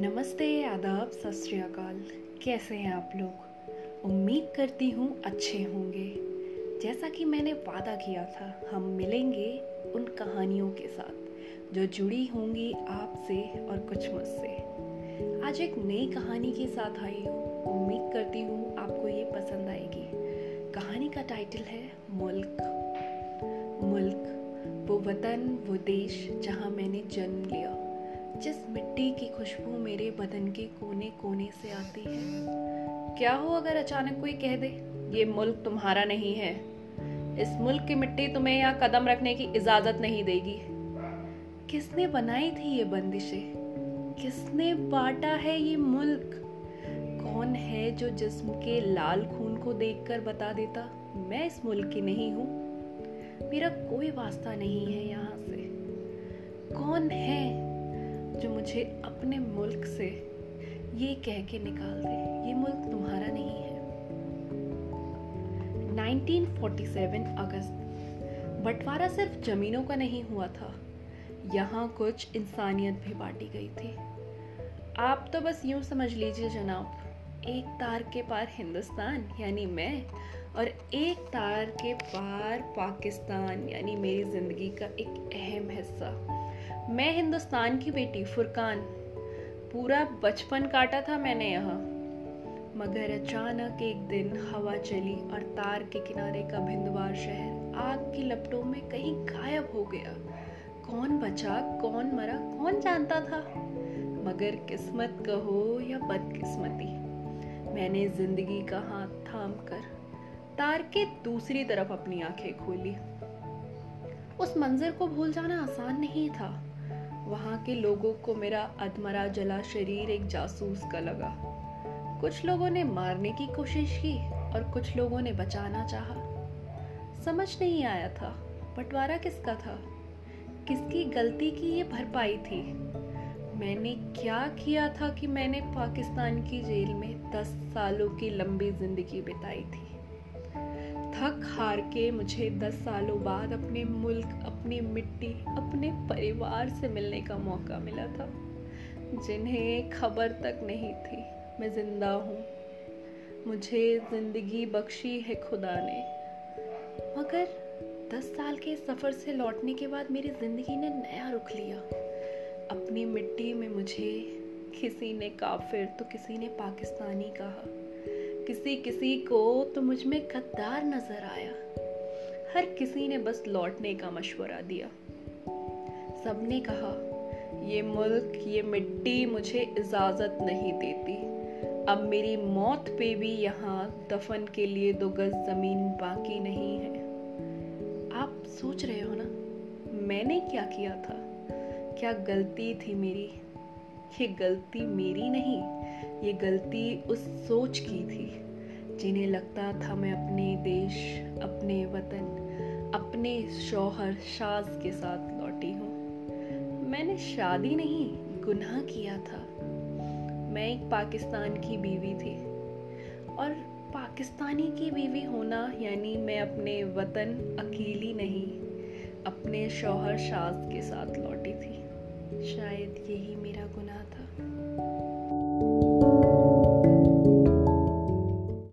नमस्ते, आदाब, सत श्रीकाल कैसे हैं आप लोग? उम्मीद करती हूँ अच्छे होंगे। जैसा कि मैंने वादा किया था, हम मिलेंगे उन कहानियों के साथ, जो जुड़ी होंगी आपसे और कुछ मुझसे। आज एक नई कहानी के साथ आई हूँ। उम्मीद करती हूँ आपको ये पसंद आएगी। कहानी का टाइटल है मुल्क। मुल्क, वो वतन, वो देश जहाँ मैंने जन्म लिया। जिस मिट्टी की खुशबू मेरे बदन के कोने कोने से आती है? क्या हो अगर अचानक कोई कह दे, ये मुल्क तुम्हारा नहीं है। इस मुल्क की मिट्टी तुम्हें यहाँ कदम रखने की इजाज़त नहीं देगी। किसने बनाई थी ये बंदिशें? किसने बांटा है ये मुल्क? कौन है जो जिस्म के लाल खून को देखकर बता देता, मैं इस मुल्क की नहीं हूँ। मेरा कोई वास्ता नहीं है यहाँ से। कौन है जो मुझे अपने मुल्क से ये कह के निकाल दे, ये मुल्क तुम्हारा नहीं है। 1947 अगस्त, बंटवारा सिर्फ़ जमीनों का नहीं हुआ था, यहाँ कुछ इंसानियत भी बांटी गई थी। आप तो बस यूँ समझ लीजिए जनाब, एक तार के पार हिंदुस्तान, यानी मैं, और एक तार के पार पाकिस्तान, यानी मेरी ज़िंदगी का एक अहम हिस्सा। मैं हिंदुस्तान की बेटी, फुरकान। पूरा बचपन काटा था मैंने यहाँ। मगर अचानक एक दिन हवा चली और तार के किनारे का भिंदवार शहर आग की लपटों में कहीं गायब हो गया। कौन बचा, कौन मरा, कौन जानता था? मगर किस्मत कहो या बदकिस्मती, मैंने ज़िंदगी का हाथ थाम कर तार के दूसरी तरफ़ अपनी आँखें खोली। उस मंजर को भूल जाना आसान नहीं था। वहाँ के लोगों को मेरा अधमरा जला शरीर एक जासूस का लगा। कुछ लोगों ने मारने की कोशिश की और कुछ लोगों ने बचाना चाहा। समझ नहीं आया था, बंटवारा किसका था? किसकी गलती की ये भरपाई थी? मैंने क्या किया था कि मैंने पाकिस्तान की जेल में दस सालों की लंबी ज़िंदगी बिताई थी? थक हार के मुझे दस सालों बाद अपने मुल्क, अपनी मिट्टी, अपने परिवार से मिलने का मौका मिला था, जिन्हें खबर तक नहीं थी। मैं ज़िंदा हूँ। मुझे ज़िंदगी बख्शी है खुदा ने। मगर दस साल के सफ़र से लौटने के बाद मेरी ज़िंदगी ने नया रुख लिया। अपनी मिट्टी में मुझे किसी ने काफिर तो किसी ने पाकिस्तानी कहा। किसी किसी को तो मुझमें गद्दार नज़र आया। हर किसी ने बस लौटने का मशवरा दिया। सबने कहा, ये मुल्क, ये मिट्टी मुझे इजाज़त नहीं देती। अब मेरी मौत पे भी यहाँ दफन के लिए दो गज ज़मीन बाकी नहीं है। आप सोच रहे हो ना, मैंने क्या किया था? क्या गलती थी मेरी? ये गलती मेरी नहीं ये गलती उस सोच की थी, जिन्हें लगता था मैं अपने देश, अपने वतन, अपने शौहर शाज के साथ लौटी हूँ। मैंने शादी नहीं, गुनाह किया था। मैं एक पाकिस्तान की बीवी थी। और पाकिस्तानी की बीवी होना यानी मैं अपने वतन अकेली नहीं, अपने शौहर शाज के साथ लौटी थी। शायद यही मेरा गुनाह